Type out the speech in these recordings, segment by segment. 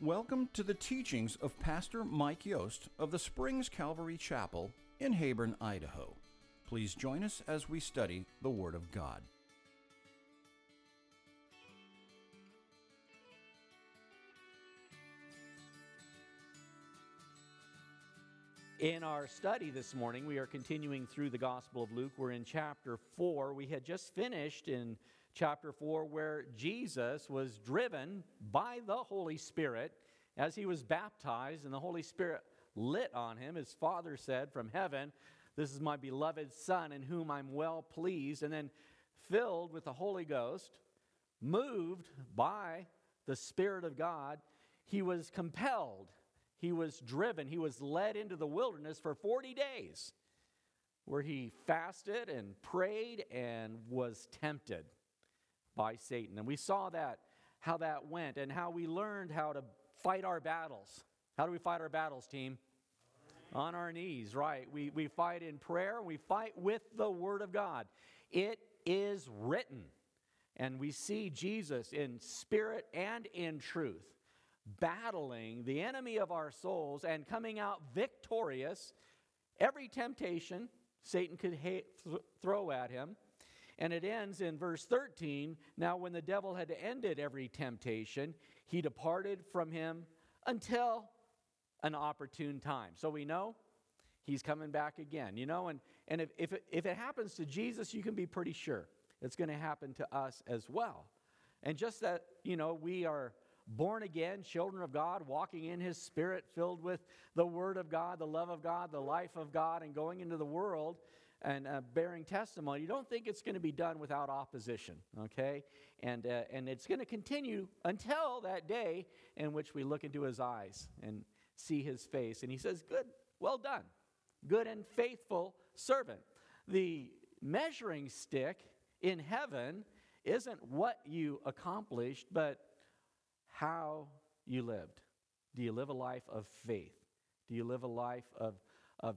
Welcome to the teachings of Pastor Mike Yost of the Springs Calvary Chapel in Heyburn, Idaho. Please join us as we study the Word of God. In our study this morning, we are continuing through the Gospel of Luke. We're in chapter 4. We had just finished in chapter 4 where Jesus was driven by the Holy Spirit as he was baptized, and the Holy Spirit lit on him. His father said from heaven, This is my beloved Son in whom I'm well pleased. And then filled with the Holy Ghost, moved by the Spirit of God, he was compelled he was driven, he was led into the wilderness for 40 days, where he fasted and prayed and was tempted by Satan. And we saw that, how that went, and how we learned how to fight our battles. How do we fight our battles, team? On our knees, right. We, we fight in prayer, we fight with the Word of God. It is written. And we see Jesus in spirit and in truth battling the enemy of our souls and coming out victorious every temptation Satan could ha- th- throw at him. And it ends in verse 13 Now, when the devil had ended every temptation, he departed from him until an opportune time. So we know he's coming back again, you know, and, and if, if, it, if it happens to Jesus, you can be pretty sure it's going to happen to us as well. And just that, you know, we are born again, children of God, walking in His Spirit, filled with the Word of God, the love of God, the life of God, and going into the world and uh, bearing testimony, you don't think it's going to be done without opposition, okay? And, uh, and it's going to continue until that day in which we look into His eyes and see His face. And He says, Good, well done, good and faithful servant. The measuring stick in heaven isn't what you accomplished, but how you lived. Do you live a life of faith? Do you live a life of, of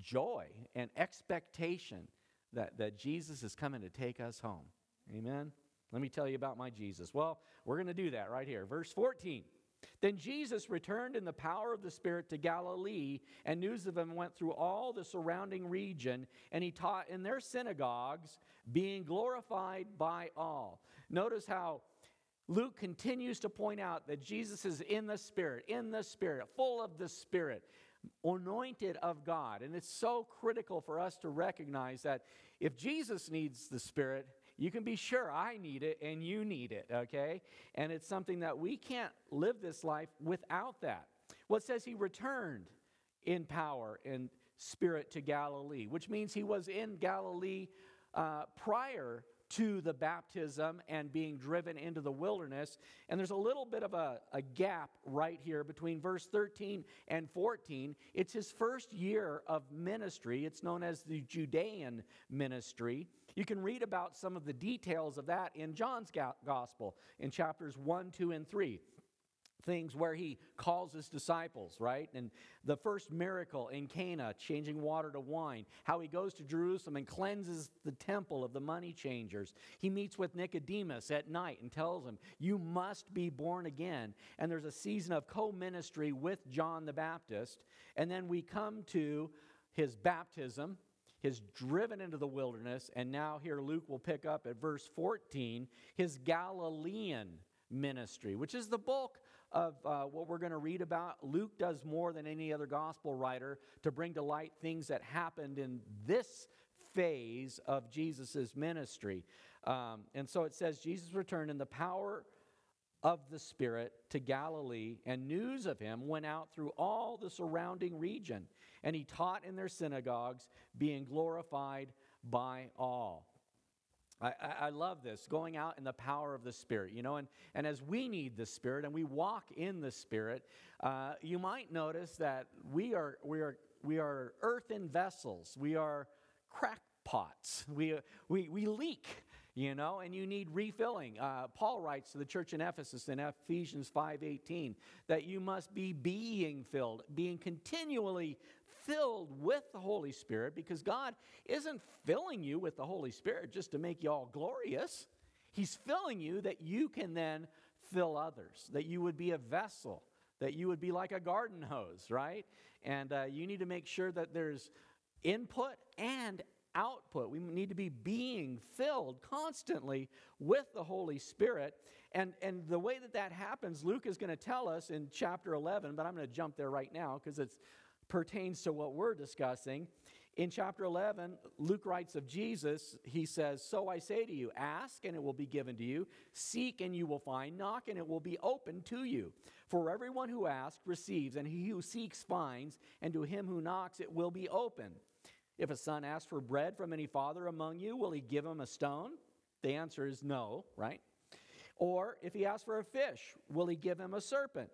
joy and expectation that, that Jesus is coming to take us home? Amen? Let me tell you about my Jesus. Well, we're going to do that right here. Verse 14. Then Jesus returned in the power of the Spirit to Galilee, and news of him went through all the surrounding region, and he taught in their synagogues, being glorified by all. Notice how Luke continues to point out that Jesus is in the Spirit, in the Spirit, full of the Spirit, anointed of God. And it's so critical for us to recognize that if Jesus needs the Spirit, you can be sure I need it and you need it, okay? And it's something that we can't live this life without that. Well, it says he returned in power and spirit to Galilee, which means he was in Galilee uh, prior to the baptism and being driven into the wilderness. And there's a little bit of a, a, gap right here between verse 13 and 14. It's his first year of ministry. It's known as the Judean ministry. You can read about some of the details of that in John's gospel in chapters 1, 2, and 3 things where he calls his disciples, right? And the first miracle in Cana, changing water to wine, how he goes to Jerusalem and cleanses the temple of the money changers. He meets with Nicodemus at night and tells him, You must be born again. And there's a season of co ministry with John the Baptist. And then we come to his baptism. His driven into the wilderness, and now here Luke will pick up at verse 14 his Galilean ministry, which is the bulk of uh, what we're going to read about. Luke does more than any other gospel writer to bring to light things that happened in this phase of Jesus' ministry. Um, and so it says Jesus returned in the power of the Spirit to Galilee, and news of him went out through all the surrounding region. And he taught in their synagogues, being glorified by all. I, I, love this, going out in the power of the Spirit, you know, and, and as we need the Spirit and we walk in the Spirit, uh, you might notice that we are, we are, we are earthen vessels. We are crackpots. We, we, we leak you know and you need refilling uh, paul writes to the church in ephesus in ephesians 5.18 that you must be being filled being continually filled with the holy spirit because god isn't filling you with the holy spirit just to make you all glorious he's filling you that you can then fill others, that you would be a vessel, that you would be like a garden hose, right? And uh, you need to make sure that there's input and output. We need to be being filled constantly with the Holy Spirit. And, and the way that that happens, Luke is going to tell us in chapter 11, but I'm going to jump there right now because it pertains to what we're discussing. In chapter 11, Luke writes of Jesus, he says, So I say to you, ask and it will be given to you, seek and you will find, knock and it will be opened to you. For everyone who asks receives, and he who seeks finds, and to him who knocks it will be open. If a son asks for bread from any father among you, will he give him a stone? The answer is no, right? Or if he asks for a fish, will he give him a serpent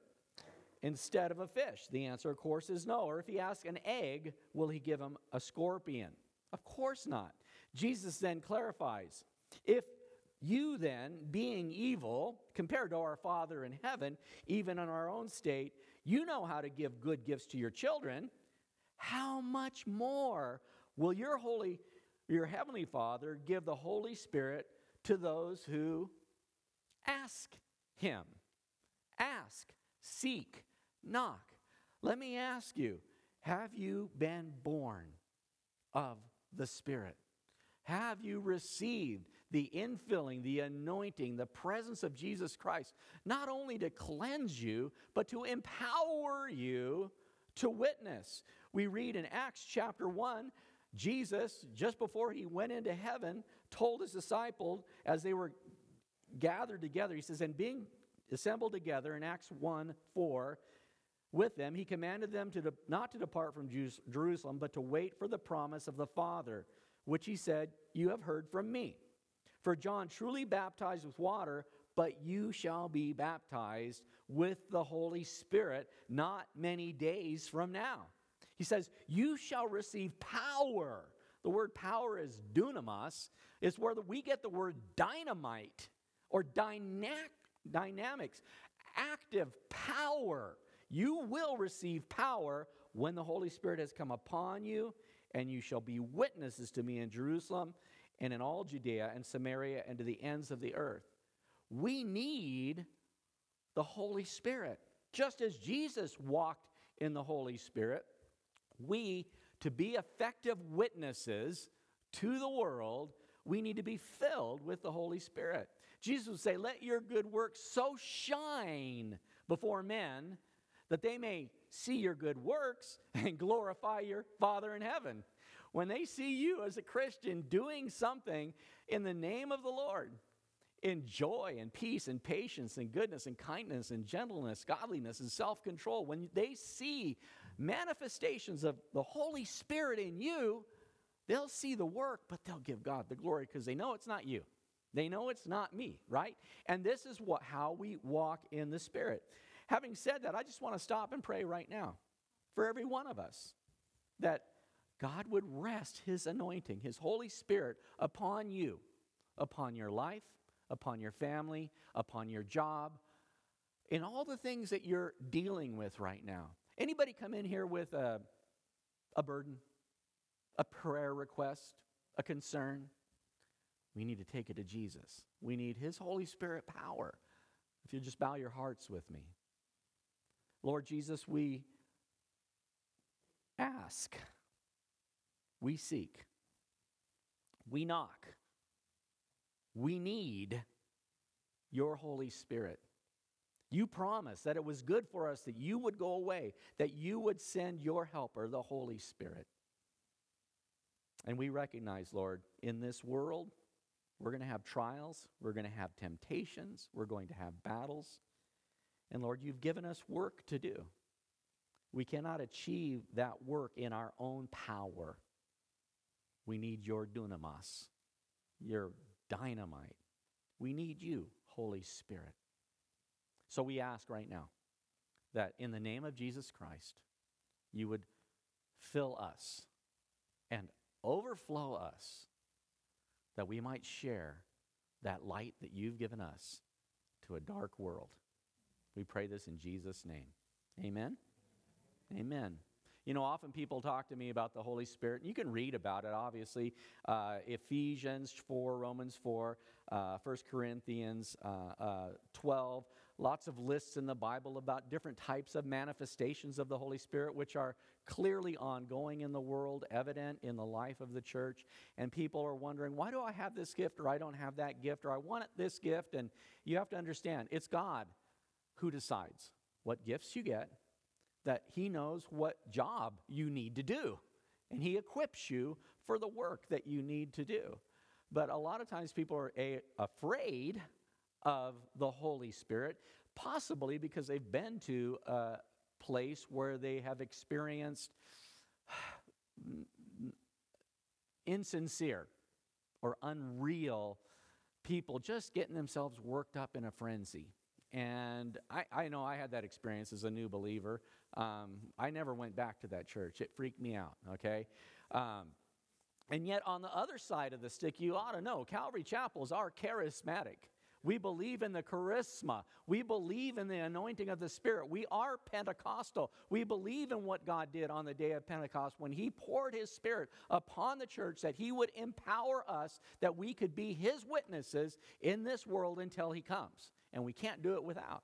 instead of a fish? The answer, of course, is no. Or if he asks an egg, will he give him a scorpion? Of course not. Jesus then clarifies if you then, being evil, compared to our Father in heaven, even in our own state, you know how to give good gifts to your children, how much more will your holy your heavenly Father give the Holy Spirit to those who ask him? Ask, seek, knock. Let me ask you, have you been born of the Spirit? Have you received the infilling, the anointing, the presence of Jesus Christ, not only to cleanse you, but to empower you to witness? We read in Acts chapter 1 Jesus, just before he went into heaven, told his disciples as they were gathered together, he says, and being assembled together in Acts 1 4, with them, he commanded them to de- not to depart from Jerusalem, but to wait for the promise of the Father, which he said, You have heard from me. For John truly baptized with water, but you shall be baptized with the Holy Spirit not many days from now. He says, You shall receive power. The word power is dunamis. It's where we get the word dynamite or dyna- dynamics, active power. You will receive power when the Holy Spirit has come upon you, and you shall be witnesses to me in Jerusalem and in all Judea and Samaria and to the ends of the earth. We need the Holy Spirit. Just as Jesus walked in the Holy Spirit, we, to be effective witnesses to the world, we need to be filled with the Holy Spirit. Jesus would say, Let your good works so shine before men that they may see your good works and glorify your Father in heaven. When they see you as a Christian doing something in the name of the Lord, in joy and peace and patience and goodness and kindness and gentleness, godliness and self control, when they see manifestations of the Holy Spirit in you, they'll see the work, but they'll give God the glory because they know it's not you. They know it's not me, right? And this is what how we walk in the Spirit. Having said that, I just want to stop and pray right now for every one of us that God would rest his anointing, his Holy Spirit upon you, upon your life, upon your family, upon your job, in all the things that you're dealing with right now. Anybody come in here with a, a burden, a prayer request, a concern? We need to take it to Jesus. We need His Holy Spirit power. If you just bow your hearts with me. Lord Jesus, we ask, we seek, we knock, we need your Holy Spirit. You promised that it was good for us that you would go away, that you would send your helper, the Holy Spirit. And we recognize, Lord, in this world, we're going to have trials, we're going to have temptations, we're going to have battles. And Lord, you've given us work to do. We cannot achieve that work in our own power. We need your dunamis, your dynamite. We need you, Holy Spirit. So we ask right now that in the name of Jesus Christ, you would fill us and overflow us that we might share that light that you've given us to a dark world. We pray this in Jesus' name. Amen. Amen. You know, often people talk to me about the Holy Spirit. You can read about it, obviously. Uh, Ephesians 4, Romans 4, uh, 1 Corinthians uh, uh 12, lots of lists in the Bible about different types of manifestations of the Holy Spirit, which are clearly ongoing in the world, evident in the life of the church. And people are wondering, why do I have this gift or I don't have that gift or I want this gift? And you have to understand, it's God who decides what gifts you get, that He knows what job you need to do, and He equips you for the work that you need to do. But a lot of times people are a- afraid of the Holy Spirit, possibly because they've been to a place where they have experienced insincere or unreal people just getting themselves worked up in a frenzy. And I, I know I had that experience as a new believer. Um, I never went back to that church. It freaked me out, okay? Um, and yet, on the other side of the stick, you ought to know Calvary Chapels are charismatic. We believe in the charisma. We believe in the anointing of the Spirit. We are Pentecostal. We believe in what God did on the day of Pentecost when He poured His Spirit upon the church that He would empower us that we could be His witnesses in this world until He comes. And we can't do it without.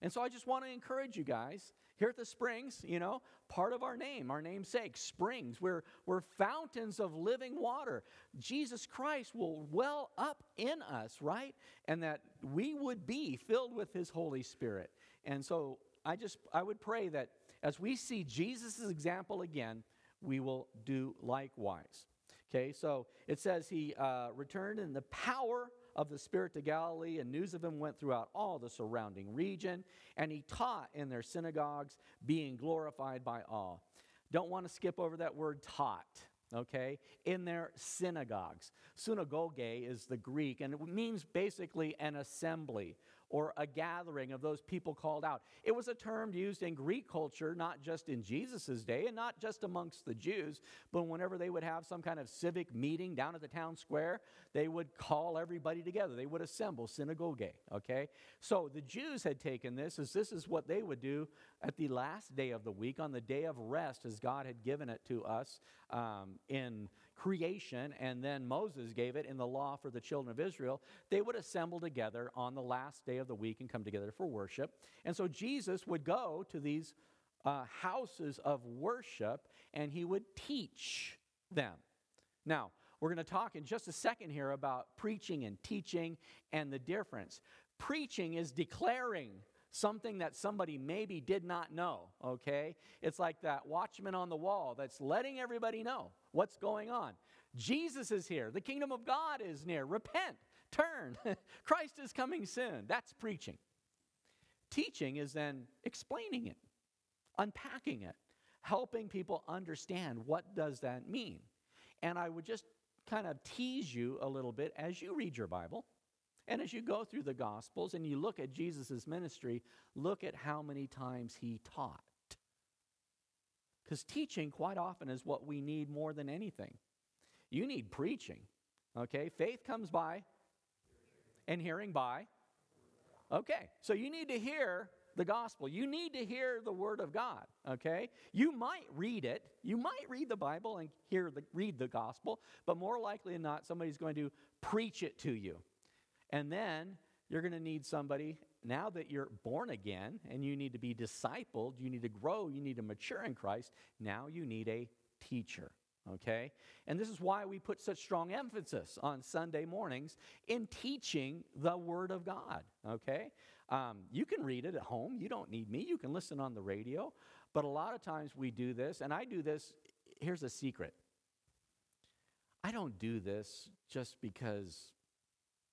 And so I just want to encourage you guys here at the Springs, you know, part of our name, our namesake, Springs, we're, we're fountains of living water. Jesus Christ will well up in us, right? And that we would be filled with His Holy Spirit. And so I just, I would pray that as we see Jesus' example again, we will do likewise. Okay, so it says he uh, returned in the power of the Spirit to Galilee, and news of him went throughout all the surrounding region. And he taught in their synagogues, being glorified by all. Don't want to skip over that word taught, okay? In their synagogues. Synagogue is the Greek, and it means basically an assembly or a gathering of those people called out. It was a term used in Greek culture, not just in Jesus' day and not just amongst the Jews, but whenever they would have some kind of civic meeting down at the town square, they would call everybody together. They would assemble, synagogue, okay? So the Jews had taken this as this is what they would do at the last day of the week, on the day of rest, as God had given it to us um, in creation, and then Moses gave it in the law for the children of Israel, they would assemble together on the last day of the week and come together for worship. And so Jesus would go to these uh, houses of worship and he would teach them. Now, we're going to talk in just a second here about preaching and teaching and the difference. Preaching is declaring something that somebody maybe did not know, okay? It's like that watchman on the wall that's letting everybody know what's going on. Jesus is here. The kingdom of God is near. Repent, turn. Christ is coming soon. That's preaching. Teaching is then explaining it, unpacking it, helping people understand what does that mean. And I would just kind of tease you a little bit as you read your Bible and as you go through the Gospels and you look at Jesus' ministry, look at how many times he taught. Because teaching, quite often, is what we need more than anything. You need preaching, okay? Faith comes by and hearing by. Okay, so you need to hear the gospel. You need to hear the word of God, okay? You might read it. You might read the Bible and hear the, read the gospel, but more likely than not, somebody's going to preach it to you. And then you're going to need somebody, now that you're born again and you need to be discipled, you need to grow, you need to mature in Christ, now you need a teacher. Okay? And this is why we put such strong emphasis on Sunday mornings in teaching the Word of God. Okay? Um, you can read it at home. You don't need me. You can listen on the radio. But a lot of times we do this, and I do this. Here's a secret I don't do this just because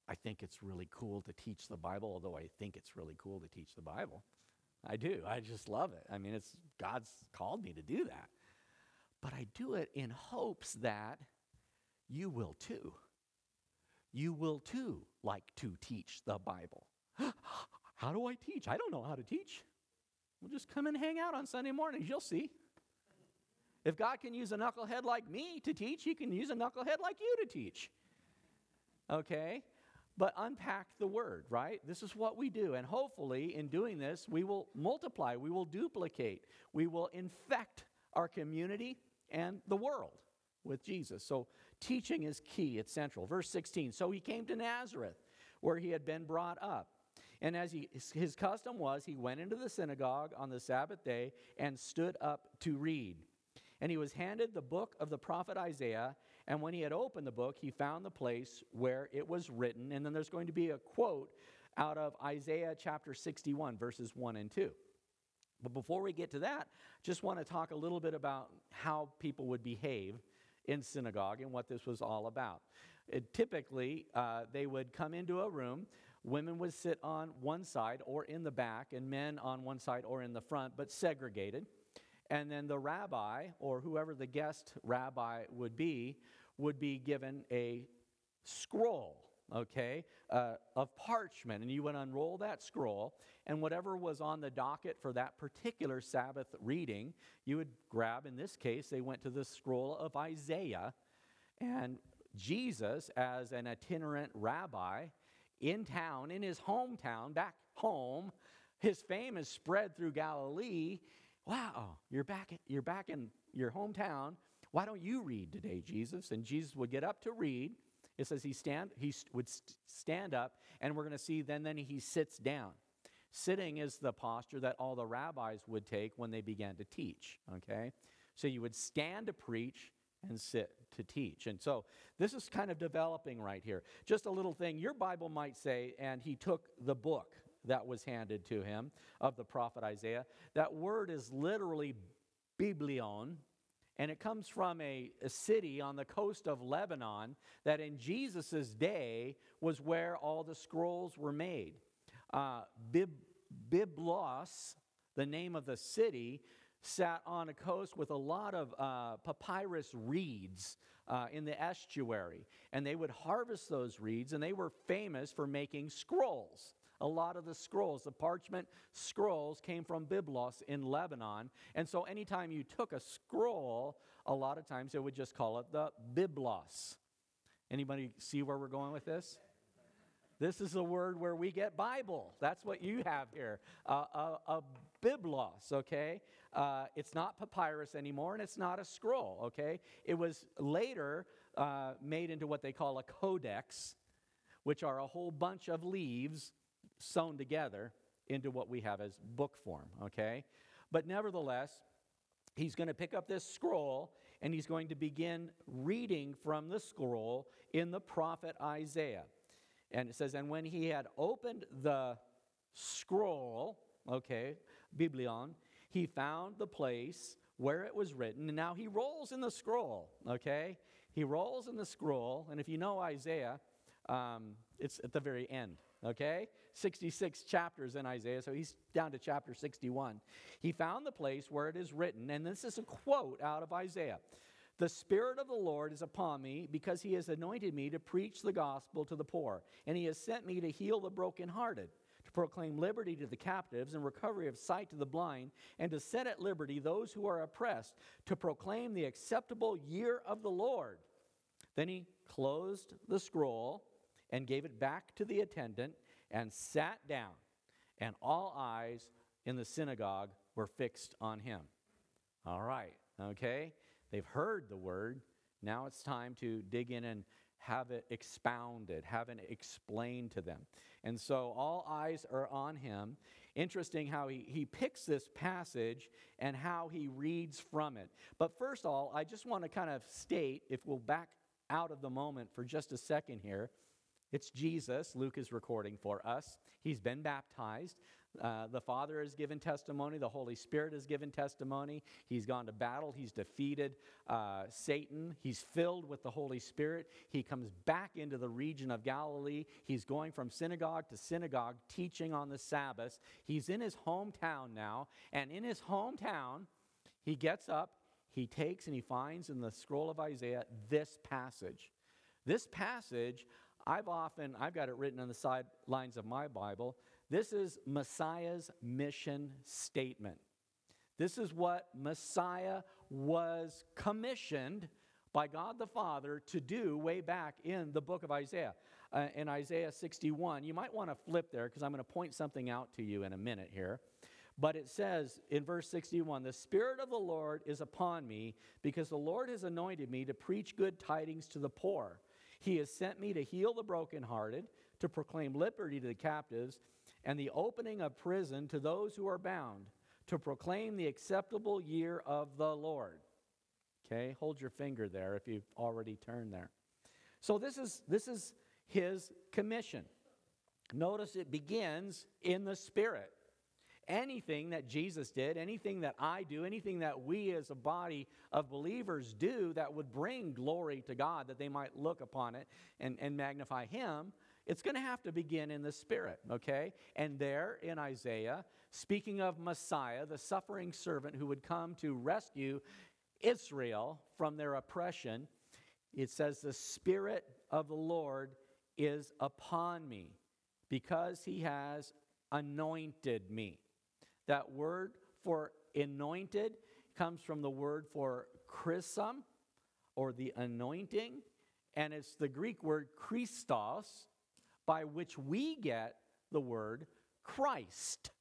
I think it's really cool to teach the Bible, although I think it's really cool to teach the Bible. I do. I just love it. I mean, it's God's called me to do that. But I do it in hopes that you will too. You will too like to teach the Bible. how do I teach? I don't know how to teach. Well, just come and hang out on Sunday mornings. You'll see. If God can use a knucklehead like me to teach, He can use a knucklehead like you to teach. Okay? But unpack the word, right? This is what we do. And hopefully, in doing this, we will multiply, we will duplicate, we will infect our community and the world with Jesus. So, teaching is key, it's central. Verse 16 So he came to Nazareth, where he had been brought up. And as he, his custom was, he went into the synagogue on the Sabbath day and stood up to read. And he was handed the book of the prophet Isaiah. And when he had opened the book, he found the place where it was written. And then there's going to be a quote out of Isaiah chapter 61, verses 1 and 2. But before we get to that, just want to talk a little bit about how people would behave in synagogue and what this was all about. It, typically, uh, they would come into a room. Women would sit on one side or in the back, and men on one side or in the front, but segregated. And then the rabbi, or whoever the guest rabbi would be, would be given a scroll okay, uh, of parchment. And you would unroll that scroll, and whatever was on the docket for that particular Sabbath reading, you would grab, in this case, they went to the scroll of Isaiah. And Jesus, as an itinerant rabbi in town, in his hometown, back home, his fame is spread through Galilee. Wow, you're back, you're back in your hometown. Why don't you read today, Jesus? And Jesus would get up to read. It says he stand he would stand up, and we're going to see then then he sits down. Sitting is the posture that all the rabbis would take when they began to teach. Okay, so you would stand to preach and sit to teach. And so this is kind of developing right here. Just a little thing your Bible might say, and he took the book that was handed to him of the prophet Isaiah. That word is literally biblion, and it comes from a, a, city on the coast of Lebanon that in Jesus' day was where all the scrolls were made. Uh, Bib, Byblos, the name of the city, sat on a coast with a lot of uh, papyrus reeds uh, in the estuary. And they would harvest those reeds, and they were famous for making scrolls a lot of the scrolls, the parchment scrolls, came from Byblos in Lebanon. And so anytime you took a scroll, a lot of times they would just call it the Byblos. Anybody see where we're going with this? This is the word where we get Bible. That's what you have here. Uh, a, a, biblos, okay? Uh, it's not papyrus anymore, and it's not a scroll, okay? It was later uh, made into what they call a codex, which are a whole bunch of leaves sewn together into what we have as book form, okay? But nevertheless, he's going to pick up this scroll and he's going to begin reading from the scroll in the prophet Isaiah. And it says, And when he had opened the scroll, okay, Biblion, he found the place where it was written. And now he rolls in the scroll, okay? He rolls in the scroll. And if you know Isaiah, um, it's at the very end, okay? 66 chapters in Isaiah, so he's down to chapter 61. He found the place where it is written, and this is a quote out of Isaiah The Spirit of the Lord is upon me because he has anointed me to preach the gospel to the poor, and he has sent me to heal the brokenhearted. To proclaim liberty to the captives and recovery of sight to the blind, and to set at liberty those who are oppressed, to proclaim the acceptable year of the Lord. Then he closed the scroll and gave it back to the attendant and sat down, and all eyes in the synagogue were fixed on him. All right, okay? They've heard the word. Now it's time to dig in and have it expounded, have it explained to them. And so all eyes are on him. Interesting how he, he picks this passage and how he reads from it. But first of all, I just want to kind of state, if we'll back out of the moment for just a second here, it's Jesus, Luke is recording for us. He's been baptized. Uh, the Father has given testimony. The Holy Spirit has given testimony. He's gone to battle. He's defeated uh, Satan. He's filled with the Holy Spirit. He comes back into the region of Galilee. He's going from synagogue to synagogue, teaching on the Sabbath. He's in his hometown now. And in his hometown, he gets up, he takes, and he finds in the scroll of Isaiah this passage. This passage I've often, I've got it written on the sidelines of my Bible. This is Messiah's mission statement. This is what Messiah was commissioned by God the Father to do way back in the book of Isaiah. Uh, in Isaiah 61, you might want to flip there because I'm going to point something out to you in a minute here. But it says in verse 61 The Spirit of the Lord is upon me because the Lord has anointed me to preach good tidings to the poor. He has sent me to heal the brokenhearted, to proclaim liberty to the captives, and the opening of prison to those who are bound, to proclaim the acceptable year of the Lord. Okay, hold your finger there if you've already turned there. So this is this is his commission. Notice it begins in the spirit. Anything that Jesus did, anything that I do, anything that we as a body of believers do that would bring glory to God, that they might look upon it and, and magnify Him, it's going to have to begin in the spirit, okay? And there in Isaiah, speaking of Messiah, the suffering servant who would come to rescue Israel from their oppression, it says, The Spirit of the Lord is upon me because he has anointed me. That word for anointed comes from the word for chrism or the anointing, and it's the Greek word Christos by which we get the word Christ.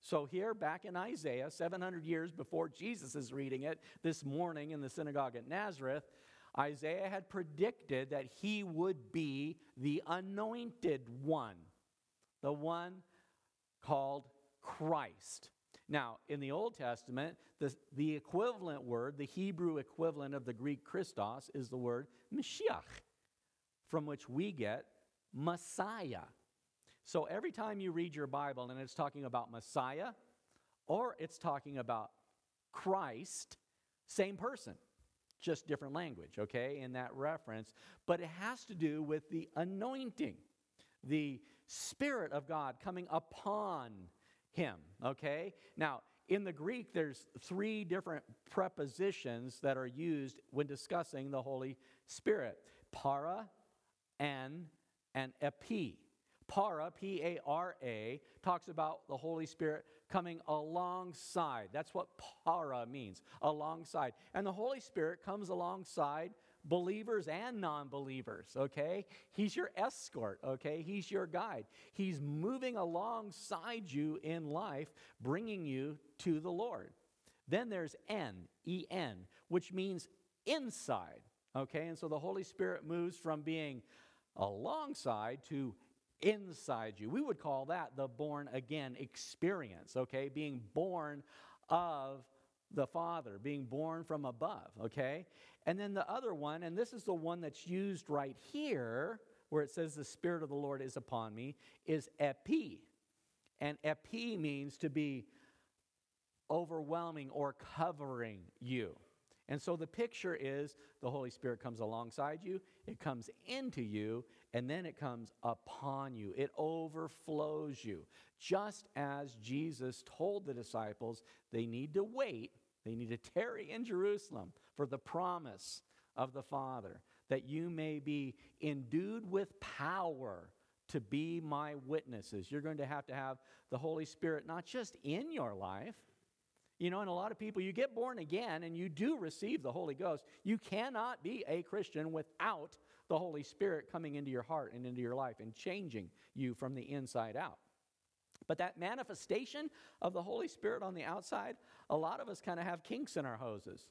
So, here back in Isaiah, 700 years before Jesus is reading it this morning in the synagogue at Nazareth, Isaiah had predicted that he would be the anointed one, the one called Christ. Now, in the Old Testament, the, the equivalent word, the Hebrew equivalent of the Greek Christos, is the word Mashiach, from which we get Messiah. So every time you read your Bible and it's talking about Messiah or it's talking about Christ, same person, just different language, okay, in that reference. But it has to do with the anointing, the Spirit of God coming upon him, okay? Now, in the Greek, there's three different prepositions that are used when discussing the Holy Spirit para, en, and epi. Para, P A R A, talks about the Holy Spirit coming alongside. That's what para means, alongside. And the Holy Spirit comes alongside believers and non believers, okay? He's your escort, okay? He's your guide. He's moving alongside you in life, bringing you to the Lord. Then there's en, E N, which means inside, okay? And so the Holy Spirit moves from being alongside to inside you. We would call that the born again experience, okay? Being born of the Father, being born from above, okay? And then the other one, and this is the one that's used right here, where it says, The Spirit of the Lord is upon me, is epi. And epi means to be overwhelming or covering you. And so the picture is the Holy Spirit comes alongside you, it comes into you, and then it comes upon you. It overflows you. Just as Jesus told the disciples they need to wait, they need to tarry in Jerusalem for the promise of the Father, that you may be endued with power to be my witnesses. You're going to have to have the Holy Spirit not just in your life, you know, and a lot of people, you get born again and you do receive the Holy Ghost. You cannot be a Christian without the Holy Spirit coming into your heart and into your life and changing you from the inside out. But that manifestation of the Holy Spirit on the outside, a lot of us kind of have kinks in our hoses.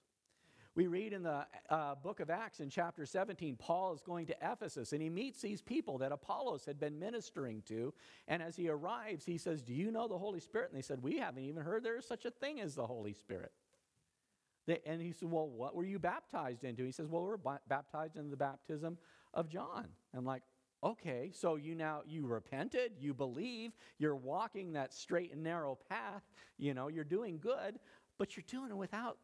We read in the uh, book of Acts in chapter 17, Paul is going to Ephesus and he meets these people that Apollos had been ministering to. And as he arrives, he says, Do you know the Holy Spirit? And they said, We haven't even heard there is such a thing as the Holy Spirit. They, and he said, Well, what were you baptized into? He says, Well, we're b- baptized in the baptism of John. I'm like, Okay, so you now you repented, you believe, you're walking that straight and narrow path, you know, you're doing good, but you're doing it without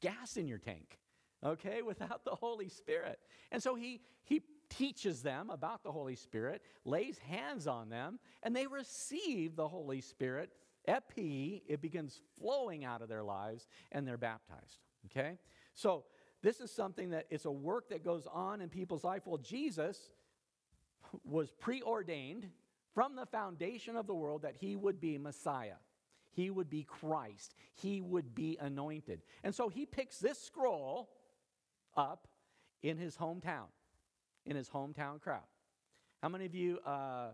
gas in your tank, okay, without the Holy Spirit. And so he, he teaches them about the Holy Spirit, lays hands on them, and they receive the Holy Spirit. Epi, it begins flowing out of their lives, and they're baptized, okay? So this is something that it's a work that goes on in people's life. Well, Jesus was preordained from the foundation of the world that he would be Messiah. He would be Christ. He would be anointed. And so he picks this scroll up in his hometown, in his hometown crowd. How many of you uh,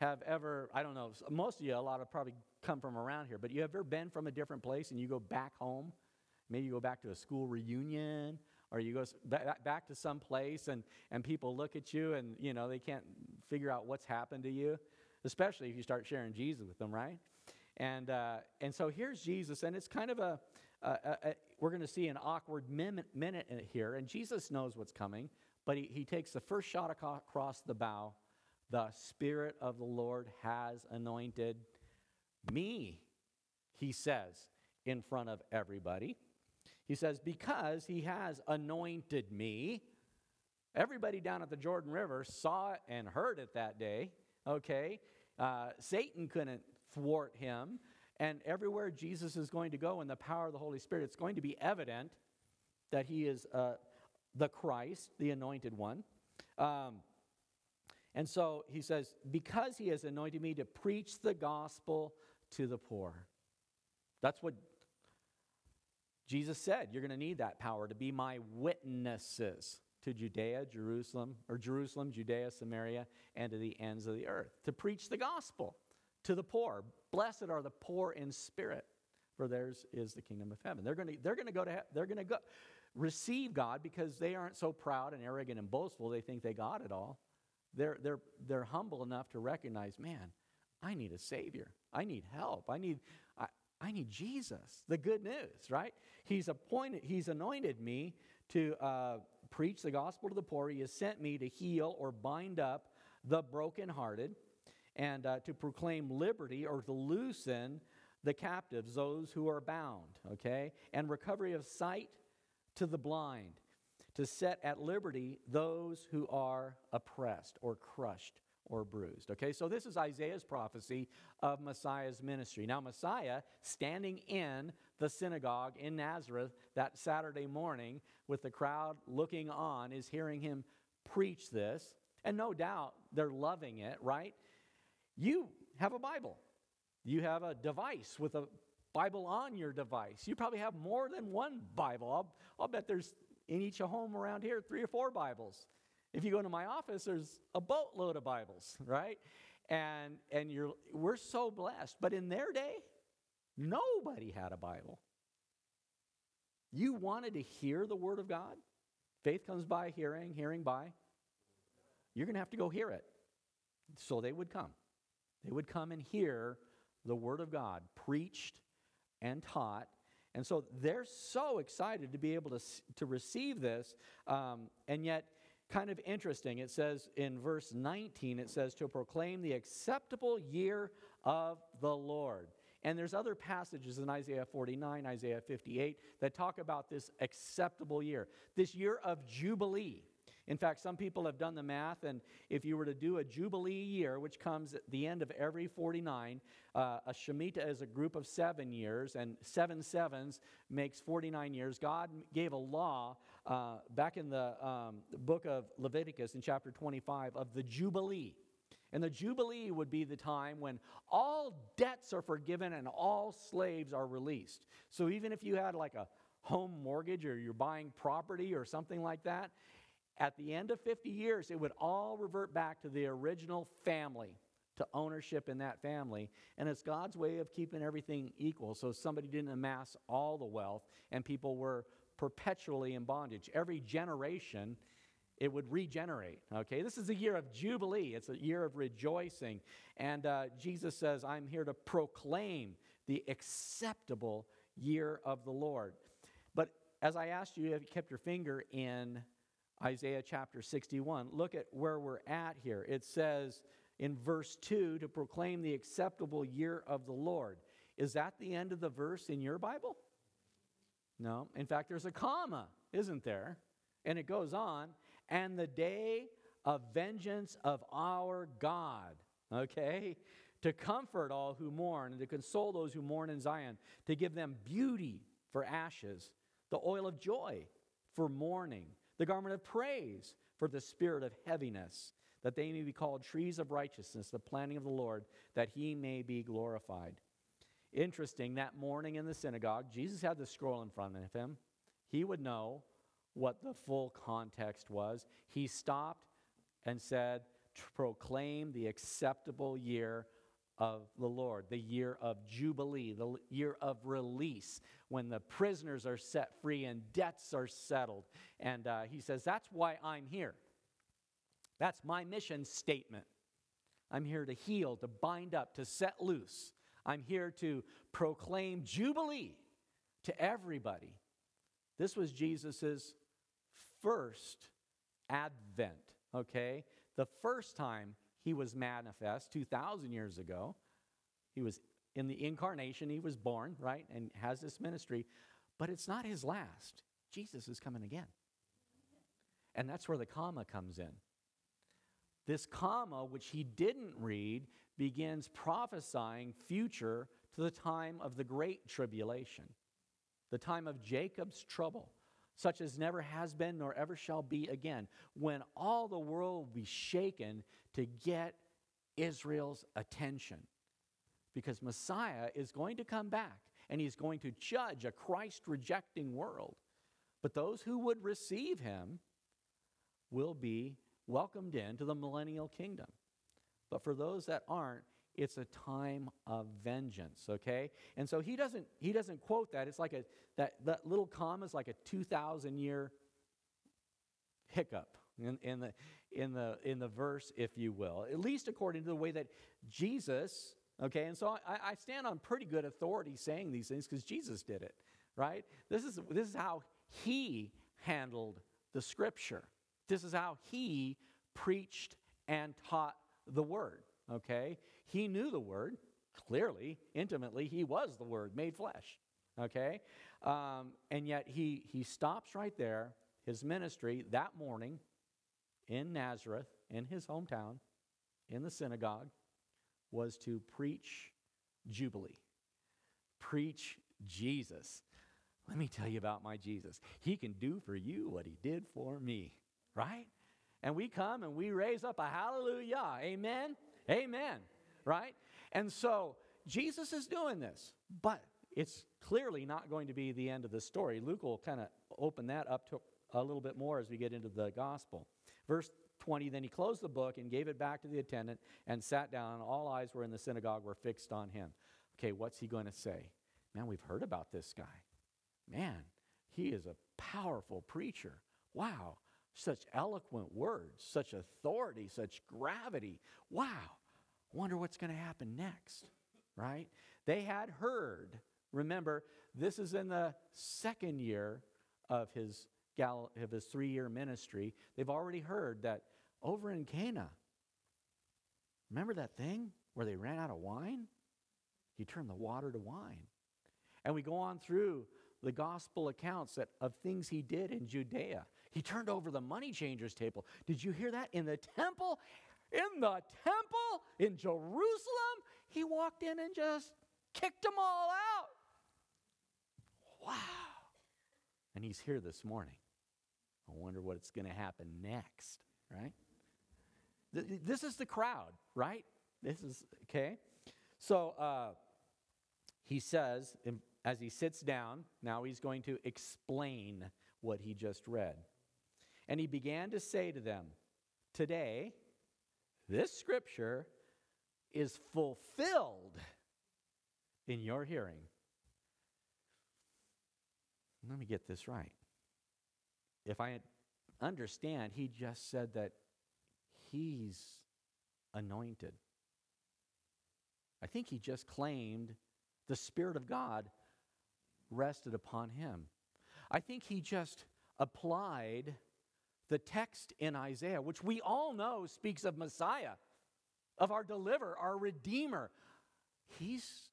have ever, I don't know, most of you, a lot of probably come from around here, but you ever been from a different place and you go back home? Maybe you go back to a school reunion or you go back to some place and, and people look at you and, you know, they can't figure out what's happened to you. especially if you start sharing Jesus with them, right? And, uh, and so here's Jesus, and it's kind of a, a, a, a we're going to see an awkward minute, here, and Jesus knows what's coming, but he, he takes the first shot across the bow. The Spirit of the Lord has anointed me, he says in front of everybody. He says, Because he has anointed me. Everybody down at the Jordan River saw it and heard it that day, okay? Uh, Satan couldn't thwart him. And everywhere Jesus is going to go in the power of the Holy Spirit, it's going to be evident that he is uh, the Christ, the anointed one. Um, and so he says, Because he has anointed me to preach the gospel to the poor. That's what Jesus said. You're going to need that power to be my witnesses to Judea, Jerusalem, or Jerusalem, Judea, Samaria, and to the ends of the earth, to preach the gospel to the poor. Blessed are the poor in spirit, for theirs is the kingdom of heaven. They're going to, they're going to go to they're going to go receive God because they aren't so proud and arrogant and boastful they think they got it all. They're, they're, they're humble enough to recognize, man, I need a Savior. I need help. I need, I, I need Jesus, the good news, right? He's appointed, He's anointed me to uh, preach the gospel to the poor. He has sent me to heal or bind up the brokenhearted and uh, to proclaim liberty or to loosen the captives, those who are bound, okay? And recovery of sight to the blind, to set at liberty those who are oppressed or crushed or bruised. Okay, so this is Isaiah's prophecy of Messiah's ministry. Now, Messiah, standing in the synagogue in Nazareth that Saturday morning with the crowd looking on, is hearing him preach this. And no doubt they're loving it, right? You have a Bible, you have a device with a Bible on your device. You probably have more than one Bible. I'll, I'll bet there's in each home around here three or four Bibles. If you go to my office, there's a boatload of Bibles, right? And and you're we're so blessed. But in their day, nobody had a Bible. You wanted to hear the word of God? Faith comes by hearing, hearing by. You're going to have to go hear it. So they would come. They would come and hear the word of God preached and taught. And so they're so excited to be able to, to receive this. Um, and yet, kind of interesting. It says in verse 19, it says, to proclaim the acceptable year of the Lord. And there's other passages in Isaiah 49, Isaiah 58 that talk about this acceptable year, this year of Jubilee. In fact, some people have done the math, and if you were to do a Jubilee year, which comes at the end of every 49, uh, a Shemitah is a group of seven years, and seven sevens makes 49 years. God gave a law uh, back in the um, book of Leviticus in chapter 25 of the Jubilee. And the Jubilee would be the time when all debts are forgiven and all slaves are released. So even if you had like a home mortgage or you're buying property or something like that, at the end of 50 years, it would all revert back to the original family, to ownership in that family. And it's God's way of keeping everything equal so somebody didn't amass all the wealth and people were perpetually in bondage. Every generation, it would regenerate. Okay, this is a year of jubilee, it's a year of rejoicing. And uh, Jesus says, I'm here to proclaim the acceptable year of the Lord. But as I asked you, have you kept your finger in Isaiah chapter 61. Look at where we're at here. It says in verse 2 to proclaim the acceptable year of the Lord. Is that the end of the verse in your Bible? No. In fact, there's a comma, isn't there? And it goes on, and the day of vengeance of our God. Okay? To comfort all who mourn and to console those who mourn in Zion, to give them beauty for ashes, the oil of joy for mourning the garment of praise for the spirit of heaviness, that they may be called trees of righteousness, the planting of the Lord, that he may be glorified. Interesting, that morning in the synagogue, Jesus had the scroll in front of him. He would know what the full context was. He stopped and said, Proclaim the acceptable year of the Lord, the year of Jubilee, the year of release, when the prisoners are set free and debts are settled. And uh, he says, That's why I'm here. That's my mission statement. I'm here to heal, to bind up, to set loose. I'm here to proclaim Jubilee to everybody. This was Jesus' first advent, okay? The first time he was manifest 2,000 years ago. He was in the incarnation, he was born, right, and has this ministry, but it's not his last. Jesus is coming again. And that's where the comma comes in. This comma, which he didn't read, begins prophesying future to the time of the great tribulation, the time of Jacob's trouble, such as never has been nor ever shall be again, when all the world will be shaken to get Israel's attention. Because Messiah is going to come back and he's going to judge a Christ rejecting world. But those who would receive him will be welcomed into the millennial kingdom. But for those that aren't, it's a time of vengeance, okay? And so he doesn't he doesn't quote that. It's like a that that little comma is like a 2000 year hiccup in, in the in the in the verse, if you will. At least according to the way that Jesus, okay, and so I, I stand on pretty good authority saying these things because Jesus did it, right? This is this is how he handled the scripture. This is how he preached and taught the word, okay? He knew the word, clearly, intimately. He was the word made flesh, okay? Um, and yet he, he stops right there. His ministry that morning in Nazareth, in his hometown, in the synagogue, was to preach Jubilee, preach Jesus. Let me tell you about my Jesus. He can do for you what he did for me right? And we come and we raise up a hallelujah. Amen. Amen. Right? And so Jesus is doing this, but it's clearly not going to be the end of the story. Luke will kind of open that up to a little bit more as we get into the gospel. Verse 20 Then he closed the book and gave it back to the attendant and sat down, all eyes were in the synagogue were fixed on him. Okay, what's he going to say? Man, we've heard about this guy. Man, he is a powerful preacher. Wow, such eloquent words, such authority, such gravity. Wow. Wonder what's going to happen next, right? They had heard. Remember, this is in the second year of his, Gal- of his three year ministry. They've already heard that over in Cana, remember that thing where they ran out of wine? He turned the water to wine. And we go on through the gospel accounts that, of things he did in Judea. He turned over the money changers table. Did you hear that? In the temple, in the temple in Jerusalem, he walked in and just kicked them all out. Wow. And he's here this morning. I wonder what's going to happen next, right? This is the crowd, right? This is, okay? So uh, he says, as he sits down, now he's going to explain what he just read. And he began to say to them, Today, this scripture is fulfilled in your hearing. Let me get this right. If I understand, he just said that he's anointed. I think he just claimed the Spirit of God rested upon him. I think he just applied the text in Isaiah, which we all know speaks of Messiah, of our deliverer, our redeemer. He's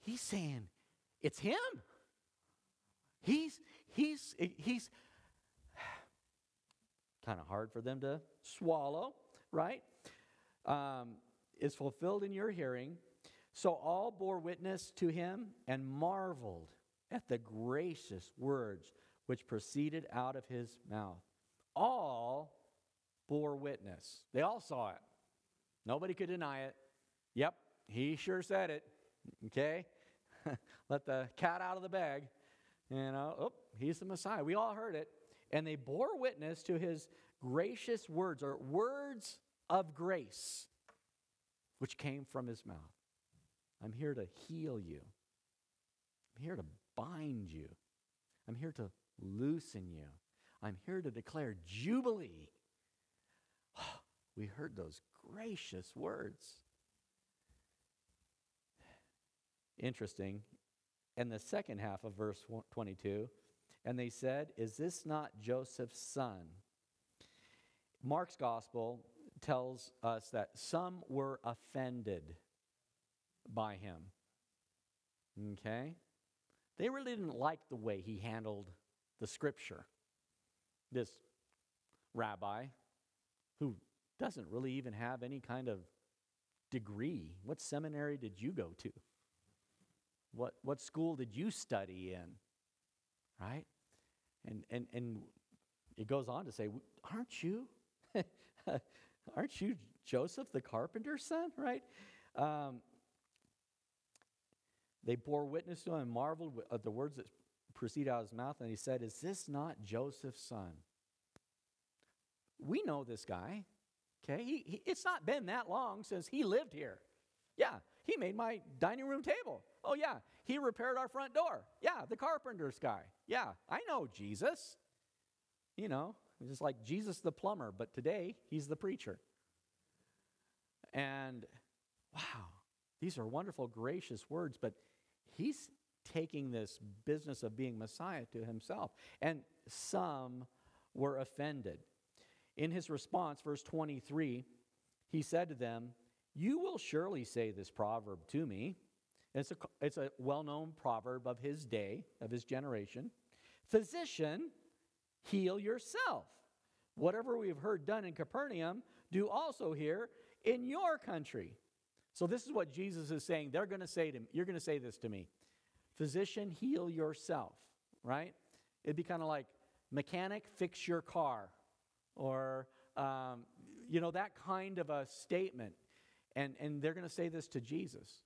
he's saying it's him. He's he's he's kind of hard for them to swallow, right? Um, is fulfilled in your hearing. So all bore witness to him and marveled at the gracious words which proceeded out of his mouth. All bore witness. They all saw it. Nobody could deny it. Yep, he sure said it. Okay? Let the cat out of the bag. You know, oh, he's the Messiah. We all heard it. And they bore witness to his gracious words, or words of grace, which came from his mouth. I'm here to heal you. I'm here to bind you. I'm here to loosen you. I'm here to declare jubilee. we heard those gracious words. Interesting. And the second half of verse 22, and they said, Is this not Joseph's son? Mark's gospel tells us that some were offended by him. Okay? They really didn't like the way he handled the scripture. This rabbi, who doesn't really even have any kind of degree. What seminary did you go to? What, what school did you study in? Right? And, and, and it goes on to say, Aren't you? Aren't you Joseph, the carpenter's son? Right? Um, they bore witness to him and marveled at the words that proceed out of his mouth. And he said, Is this not Joseph's son? We know this guy. Okay? He, he, it's not been that long since he lived here. Yeah, he made my dining room table. Oh, yeah, he repaired our front door. Yeah, the carpenter's guy. Yeah, I know Jesus. You know, just like Jesus the plumber, but today he's the preacher. And wow, these are wonderful, gracious words, but he's taking this business of being Messiah to himself. And some were offended. In his response, verse 23, he said to them, You will surely say this proverb to me. It's a, it's a well known proverb of his day, of his generation. Physician, heal yourself. Whatever we have heard done in Capernaum, do also here in your country. So this is what Jesus is saying. They're going to say to me, you're going to say this to me. Physician, heal yourself, right? It'd be kind of like mechanic, fix your car or, um, you know, that kind of a statement. And, and they're going to say this to Jesus.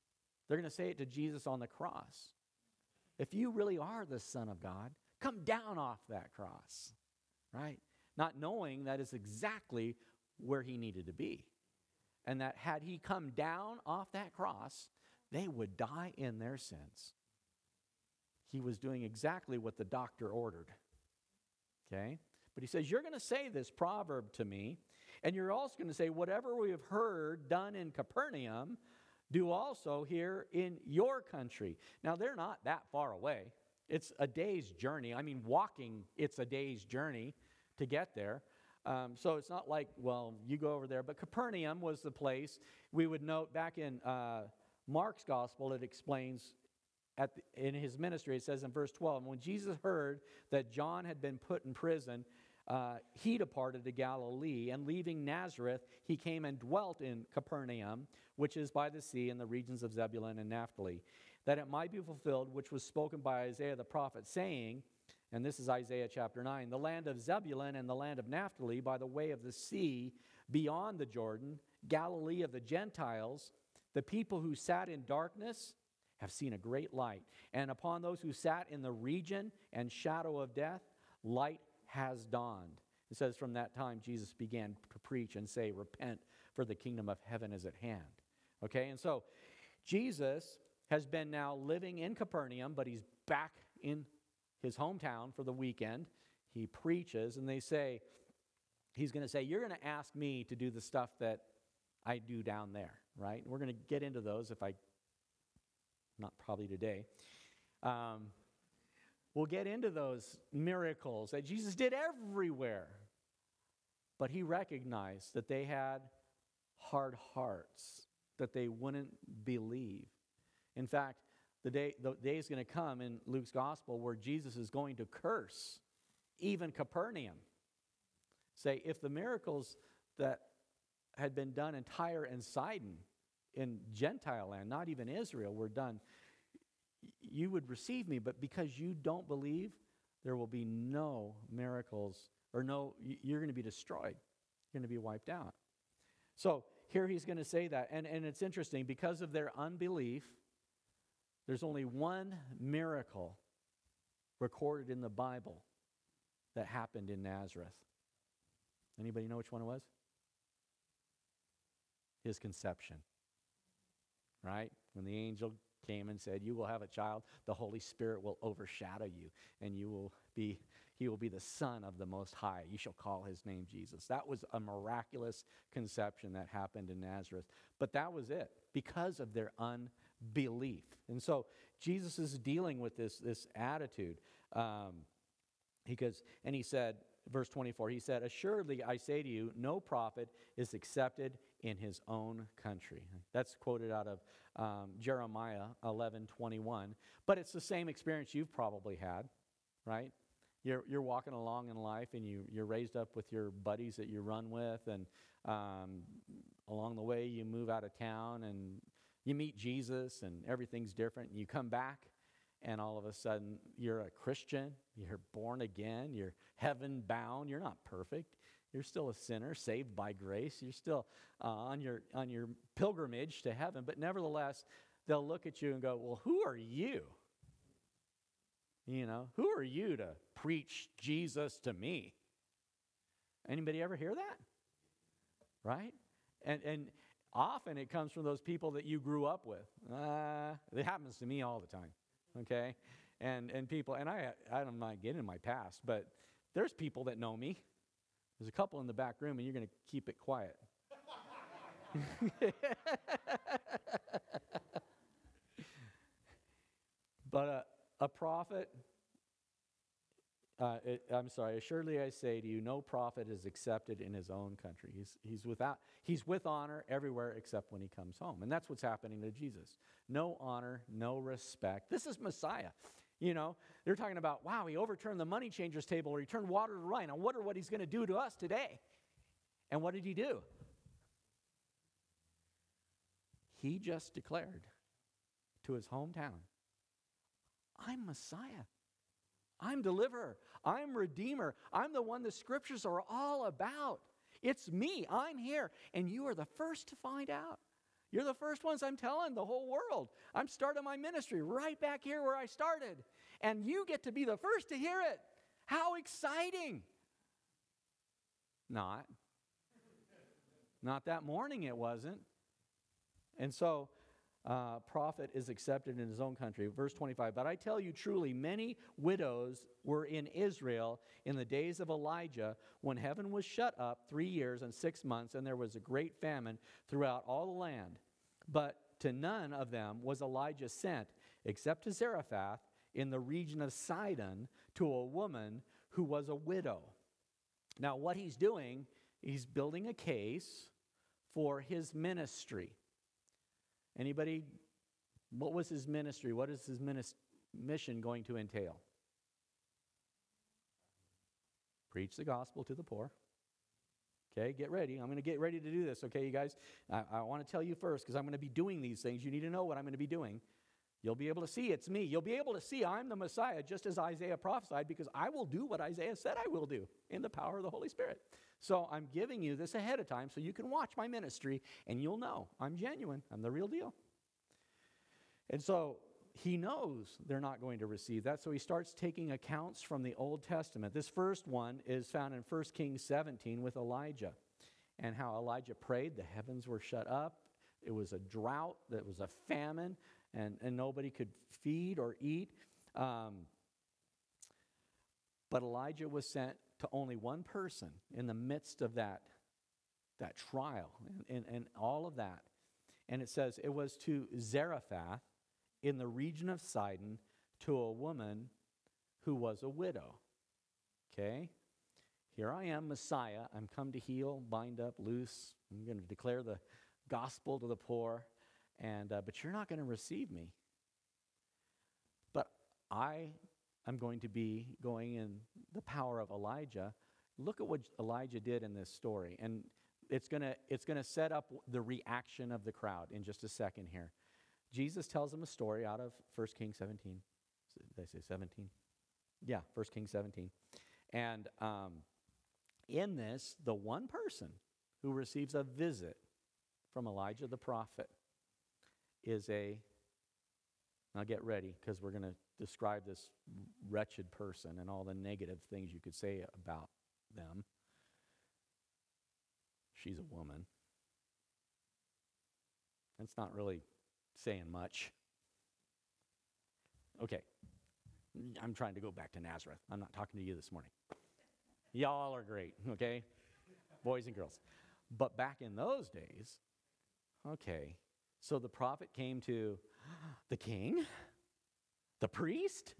They're going to say it to Jesus on the cross. If you really are the Son of God, come down off that cross, right? Not knowing that is exactly where he needed to be. And that had he come down off that cross, they would die in their sins. He was doing exactly what the doctor ordered. Okay? But he says, You're going to say this proverb to me, and you're also going to say, Whatever we have heard done in Capernaum, do also here in your country. Now, they're not that far away. It's a day's journey. I mean, walking, it's a day's journey to get there. Um, so it's not like, well, you go over there. But Capernaum was the place. We would note back in uh, Mark's gospel, it explains the, in his ministry, it says in verse 12, when Jesus heard that John had been put in prison, uh, he departed to Galilee, and leaving Nazareth, he came and dwelt in Capernaum, which is by the sea in the regions of Zebulun and Naphtali, that it might be fulfilled, which was spoken by Isaiah the prophet, saying, and this is Isaiah chapter 9 the land of Zebulun and the land of Naphtali by the way of the sea beyond the Jordan, Galilee of the Gentiles, the people who sat in darkness have seen a great light. And upon those who sat in the region and shadow of death, light has dawned. It says, From that time, Jesus began to preach and say, Repent, for the kingdom of heaven is at hand. Okay, and so Jesus has been now living in Capernaum, but he's back in his hometown for the weekend. He preaches, and they say, He's going to say, You're going to ask me to do the stuff that I do down there, right? We're going to get into those if I not probably today. Um, we'll get into those miracles that Jesus did everywhere. But he recognized that they had hard hearts, that they wouldn't believe. In fact, the day, the day is going to come in Luke's gospel where Jesus is going to curse even Capernaum. Say, if the miracles that had been done in Tyre and Sidon in Gentile land, not even Israel, were done, you would receive me, but because you don't believe, there will be no miracles, or no, you're going to be destroyed. You're going to be wiped out. So here he's going to say that. And, and it's interesting, because of their unbelief, there's only one miracle recorded in the Bible that happened in Nazareth. Anybody know which one it was? His conception right? When the angel came and said, You will have a child, the Holy Spirit will overshadow you, and you will be. He will be the Son of the Most High. You shall call his name Jesus. That was a miraculous conception that happened in Nazareth. But that was it because of their unbelief. And so Jesus is dealing with this, this attitude. Um, he goes, and he said, verse 24, he said, Assuredly, I say to you, no prophet is accepted in his own country. That's quoted out of um, Jeremiah 11 21. But it's the same experience you've probably had, right? You're, you're walking along in life and you, you're raised up with your buddies that you run with, and um, along the way you move out of town and you meet Jesus and everything's different. And you come back and all of a sudden you're a Christian, you're born again, you're heaven bound, you're not perfect. You're still a sinner, saved by grace. You're still uh, on, your, on your pilgrimage to heaven, but nevertheless, they'll look at you and go, Well, who are you? You know, who are you to preach Jesus to me? Anybody ever hear that? Right? And, and often it comes from those people that you grew up with. Uh, it happens to me all the time, okay? And, and people, and I, I'm not getting in my past, but there's people that know me. There's a couple in the back room, and you're going to keep it quiet. but uh, a prophet, uh, it, I'm sorry, assuredly I say to you, no prophet is accepted in his own country. He's, he's, without, he's with honor everywhere except when he comes home. And that's what's happening to Jesus. No honor, no respect. This is Messiah. You know, they're talking about, wow, he overturned the money changers table or he turned water to wine. I wonder what he's going to do to us today. And what did he do? He just declared to his hometown I'm Messiah. I'm deliverer. I'm redeemer. I'm the one the scriptures are all about. It's me. I'm here. And you are the first to find out. You're the first ones I'm telling the whole world. I'm starting my ministry right back here where I started. And you get to be the first to hear it. How exciting! Not. Not that morning, it wasn't. And so uh, prophet is accepted in his own country. Verse 25, but I tell you truly, many widows were in Israel in the days of Elijah when heaven was shut up three years and six months, and there was a great famine throughout all the land. But to none of them was Elijah sent, except to Zarephath in the region of Sidon, to a woman who was a widow. Now, what he's doing, he's building a case for his ministry. Anybody? What was his ministry? What is his mission going to entail? Preach the gospel to the poor. Okay, get ready. I'm going to get ready to do this, okay, you guys? I, I want to tell you first because I'm going to be doing these things. You need to know what I'm going to be doing. You'll be able to see it's me. You'll be able to see I'm the Messiah, just as Isaiah prophesied, because I will do what Isaiah said I will do in the power of the Holy Spirit. So I'm giving you this ahead of time so you can watch my ministry and you'll know I'm genuine. I'm the real deal. And so he knows they're not going to receive that. So he starts taking accounts from the Old Testament. This first one is found in 1 Kings 17 with Elijah and how Elijah prayed. The heavens were shut up. It was a drought, it was a famine, and, and nobody could feed or eat. Um, but Elijah was sent to only one person in the midst of that, that trial and, and, and all of that. And it says it was to Zarephath in the region of Sidon to a woman who was a widow. Okay? Here I am, Messiah. I'm come to heal, bind up, loose. I'm going to declare the gospel to the poor. And, uh, but you're not going to receive me. But I I'm going to be going in the power of Elijah. Look at what Elijah did in this story. And it's going to it's going to set up the reaction of the crowd in just a second here. Jesus tells them a story out of 1 Kings 17. Did I say 17? Yeah, 1 Kings 17. And um, in this, the one person who receives a visit from Elijah the prophet is a now get ready because we're going to describe this wretched person and all the negative things you could say about them. She's a woman. That's not really saying much. Okay. I'm trying to go back to Nazareth. I'm not talking to you this morning. Y'all are great, okay? Boys and girls. But back in those days, okay, so the prophet came to the king, the priest,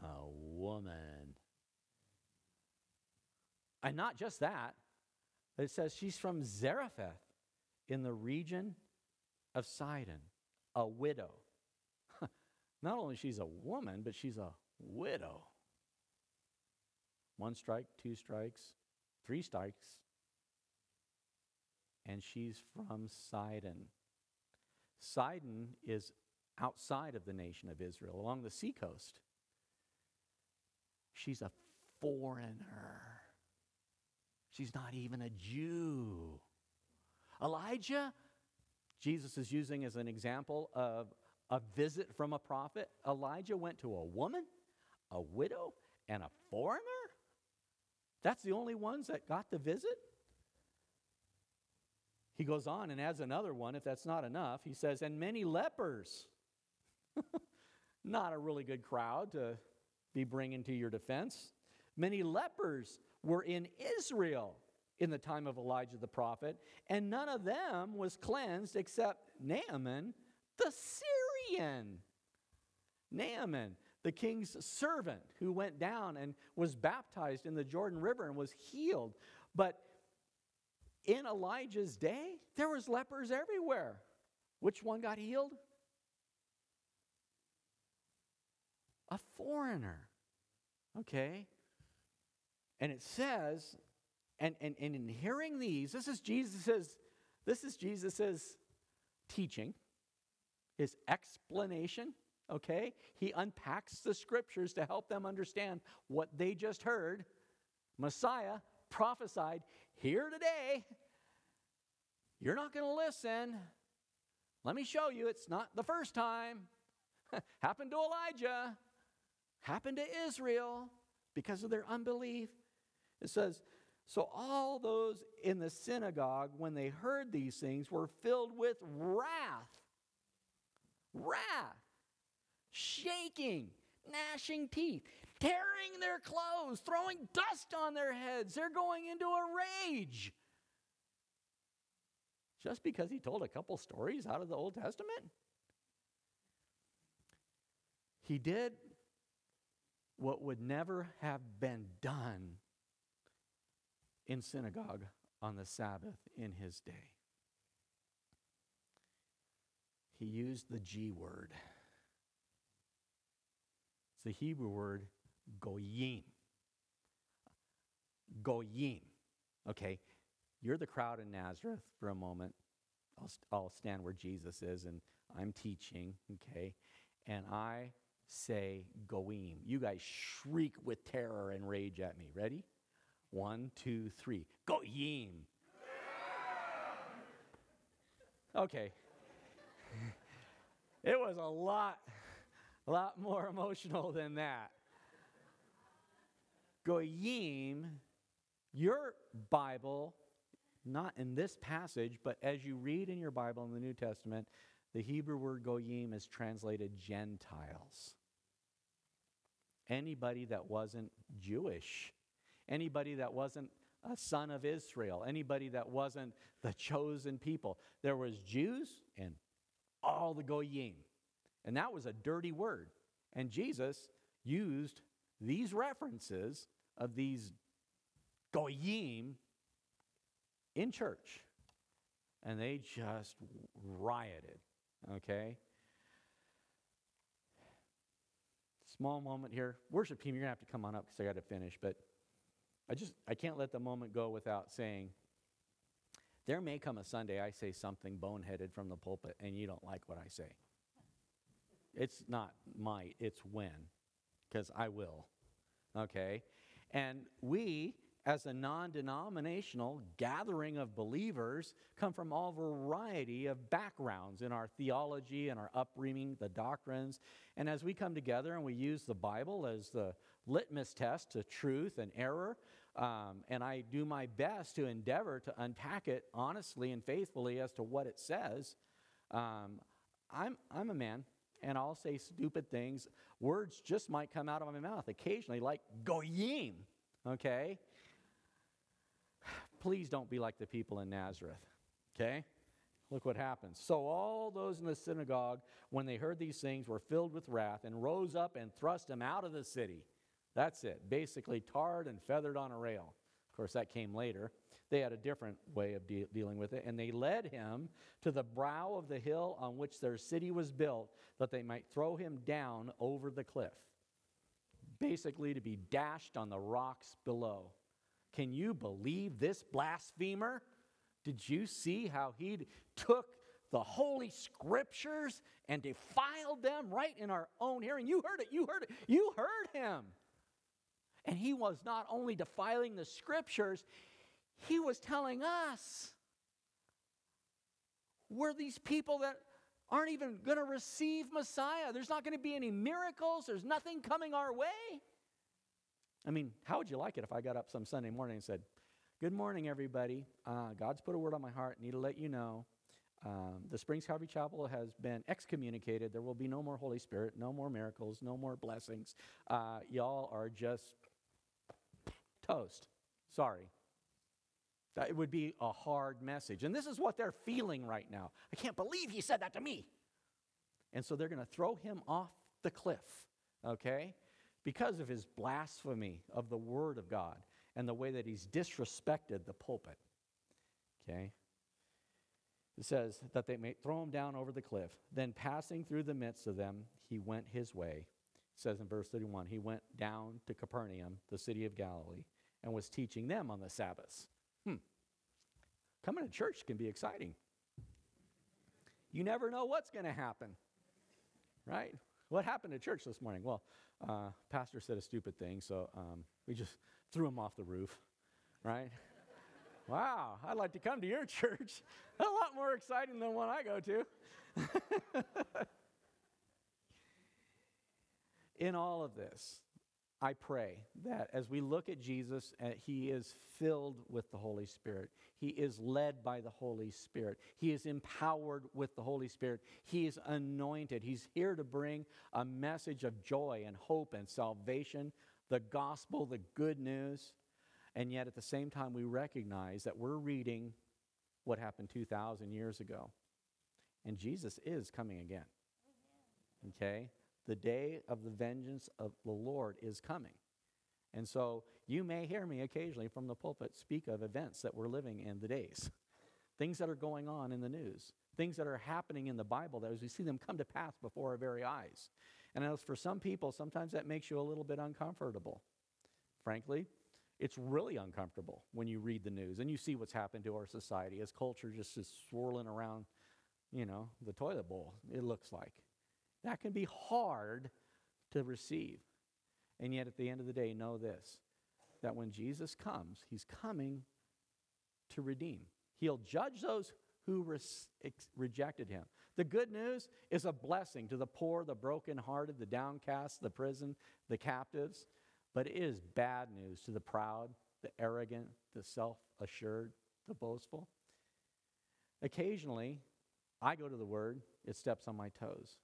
a woman. And not just that, it says she's from Zarephath in the region of Sidon, a widow. Not only she's a woman, but she's a widow. One strike, two strikes, three strikes, and she's from Sidon. Sidon is outside of the nation of Israel, along the seacoast. She's a foreigner. She's not even a Jew. Elijah, Jesus is using as an example of a visit from a prophet. Elijah went to a woman, a widow, and a foreigner? That's the only ones that got the visit? He goes on and adds another one, if that's not enough. He says, and many lepers. not a really good crowd to be bringing to your defense. Many lepers were in Israel in the time of Elijah the prophet, and none of them was cleansed except Naaman the Syrian. Naaman, the king's servant, who went down and was baptized in the Jordan River and was healed. But in Elijah's day, there was lepers everywhere. Which one got healed? A foreigner. Okay? And it says, and, and, and in hearing these, this is Jesus's, this is Jesus's teaching, his explanation, okay? He unpacks the scriptures to help them understand what they just heard. Messiah prophesied here today. You're not going to listen. Let me show you, it's not the first time. happened to Elijah, happened to Israel because of their unbelief. It says, So all those in the synagogue, when they heard these things, were filled with wrath. Wrath. Shaking, gnashing teeth, tearing their clothes, throwing dust on their heads. They're going into a rage. Just because he told a couple stories out of the Old Testament? He did what would never have been done in synagogue on the Sabbath in his day. He used the G word. It's the Hebrew word goyim. Goyim. Okay, you're the crowd in Nazareth for a moment. I'll, I'll stand where Jesus is and I'm teaching, okay? And I say goyim. You guys shriek with terror and rage at me. Ready? One, two, three. Goyim. Okay. it was a lot, a lot more emotional than that. Goyim, your Bible, not in this passage, but as you read in your Bible in the New Testament, the Hebrew word goyim is translated Gentiles. Anybody that wasn't Jewish anybody that wasn't a son of Israel, anybody that wasn't the chosen people. There was Jews and all the goyim. And that was a dirty word. And Jesus used these references of these goyim in church. And they just rioted, okay? Small moment here. Worship team, you're going to have to come on up because I got to finish. But I just I can't let the moment go without saying there may come a Sunday I say something boneheaded from the pulpit and you don't like what I say. It's not might, it's when, because I will. Okay? And we as a non denominational gathering of believers, come from all variety of backgrounds in our theology and our upbringing, the doctrines. And as we come together and we use the Bible as the litmus test to truth and error, um, and I do my best to endeavor to unpack it honestly and faithfully as to what it says, um, I'm, I'm a man and I'll say stupid things. Words just might come out of my mouth occasionally, like goyim, okay? Please don't be like the people in Nazareth, okay? Look what happens. So all those in the synagogue, when they heard these things, were filled with wrath and rose up and thrust him out of the city. That's it. Basically, tarred and feathered on a rail. Of course, that came later. They had a different way of de- dealing with it. And they led him to the brow of the hill on which their city was built, that they might throw him down over the cliff. Basically, to be dashed on the rocks below. Can you believe this blasphemer? Did you see how he took the holy scriptures and defiled them right in our own hearing? You heard it, you heard it, you heard him. And he was not only defiling the scriptures, he was telling us we're these people that aren't even going to receive Messiah. There's not going to be any miracles, there's nothing coming our way. I mean, how would you like it if I got up some Sunday morning and said, Good morning, everybody. Uh, God's put a word on my heart. Need to let you know. Um, the Springs Calvary Chapel has been excommunicated. There will be no more Holy Spirit, no more miracles, no more blessings. Uh, y'all are just toast. Sorry. That would be a hard message. And this is what they're feeling right now. I can't believe he said that to me. And so they're going to throw him off the cliff, okay? Because of his blasphemy of the Word of God and the way that he's disrespected the pulpit, okay? It says that they may throw him down over the cliff. Then, passing through the midst of them, he went his way. It says in verse 31 he went down to Capernaum, the city of Galilee, and was teaching them on the Sabbaths. Hmm. Coming to church can be exciting. You never know what's going to happen, right? What happened to church this morning? Well, uh, pastor said a stupid thing, so um, we just threw him off the roof, right? wow, I'd like to come to your church. a lot more exciting than one I go to. In all of this, I pray that as we look at Jesus, uh, he is filled with the Holy Spirit. He is led by the Holy Spirit. He is empowered with the Holy Spirit. He is anointed. He's here to bring a message of joy and hope and salvation, the gospel, the good news. And yet at the same time, we recognize that we're reading what happened 2,000 years ago. And Jesus is coming again. Okay? The day of the vengeance of the Lord is coming. And so you may hear me occasionally from the pulpit speak of events that we're living in the days, things that are going on in the news, things that are happening in the Bible that as we see them come to pass before our very eyes. And as for some people, sometimes that makes you a little bit uncomfortable. Frankly, it's really uncomfortable when you read the news and you see what's happened to our society as culture just is swirling around, you know, the toilet bowl, it looks like. That can be hard to receive. And yet, at the end of the day, know this that when Jesus comes, he's coming to redeem. He'll judge those who ex- rejected him. The good news is a blessing to the poor, the brokenhearted, the downcast, the prison, the captives. But it is bad news to the proud, the arrogant, the self assured, the boastful. Occasionally, I go to the Word, it steps on my toes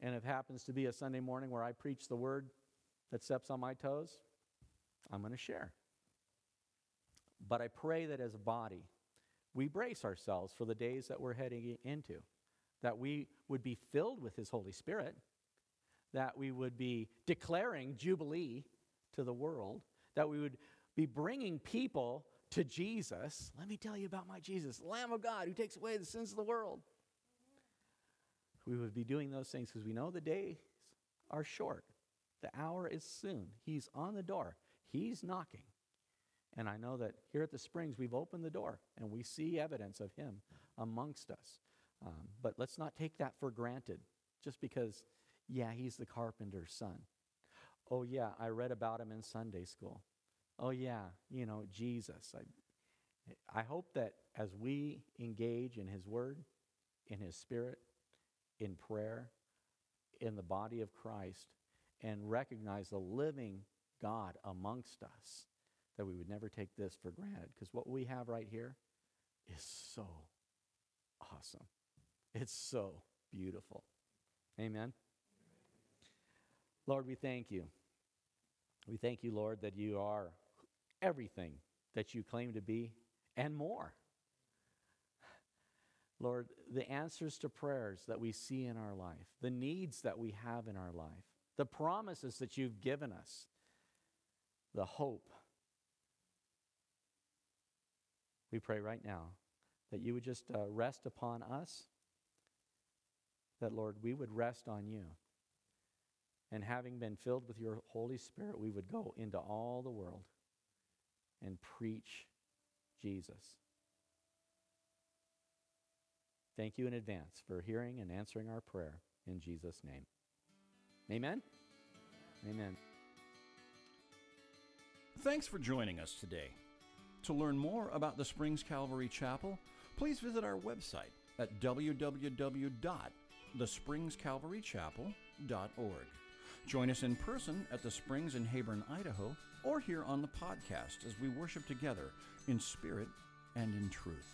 and it happens to be a Sunday morning where I preach the word that steps on my toes, I'm going to share. But I pray that as a body, we brace ourselves for the days that we're heading into, that we would be filled with His Holy Spirit, that we would be declaring Jubilee to the world, that we would be bringing people to Jesus. Let me tell you about my Jesus, Lamb of God who takes away the sins of the world we would be doing those things because we know the days are short. The hour is soon. He's on the door, He's knocking. And I know that here at the Springs, we've opened the door and we see evidence of Him amongst us. Um, but let's not take that for granted just because, yeah, He's the carpenter's son. Oh, yeah, I read about Him in Sunday school. Oh, yeah, you know, Jesus. I, I hope that as we engage in His Word, in His Spirit, in prayer, in the body of Christ, and recognize the living God amongst us, that we would never take this for granted. Because what we have right here is so awesome. It's so beautiful. Amen. Lord, we thank you. We thank you, Lord, that you are everything that you claim to be and more. Lord, the answers to prayers that we see in our life, the needs that we have in our life, the promises that you've given us, the hope. We pray right now that you would just uh, rest upon us, that, Lord, we would rest on you. And having been filled with your Holy Spirit, we would go into all the world and preach Jesus. Thank you in advance for hearing and answering our prayer in Jesus' name. Amen. Amen. Thanks for joining us today. To learn more about the Springs Calvary Chapel, please visit our website at www.thespringscalvarychapel.org. Join us in person at the Springs in Heyburn, Idaho, or here on the podcast as we worship together in spirit and in truth.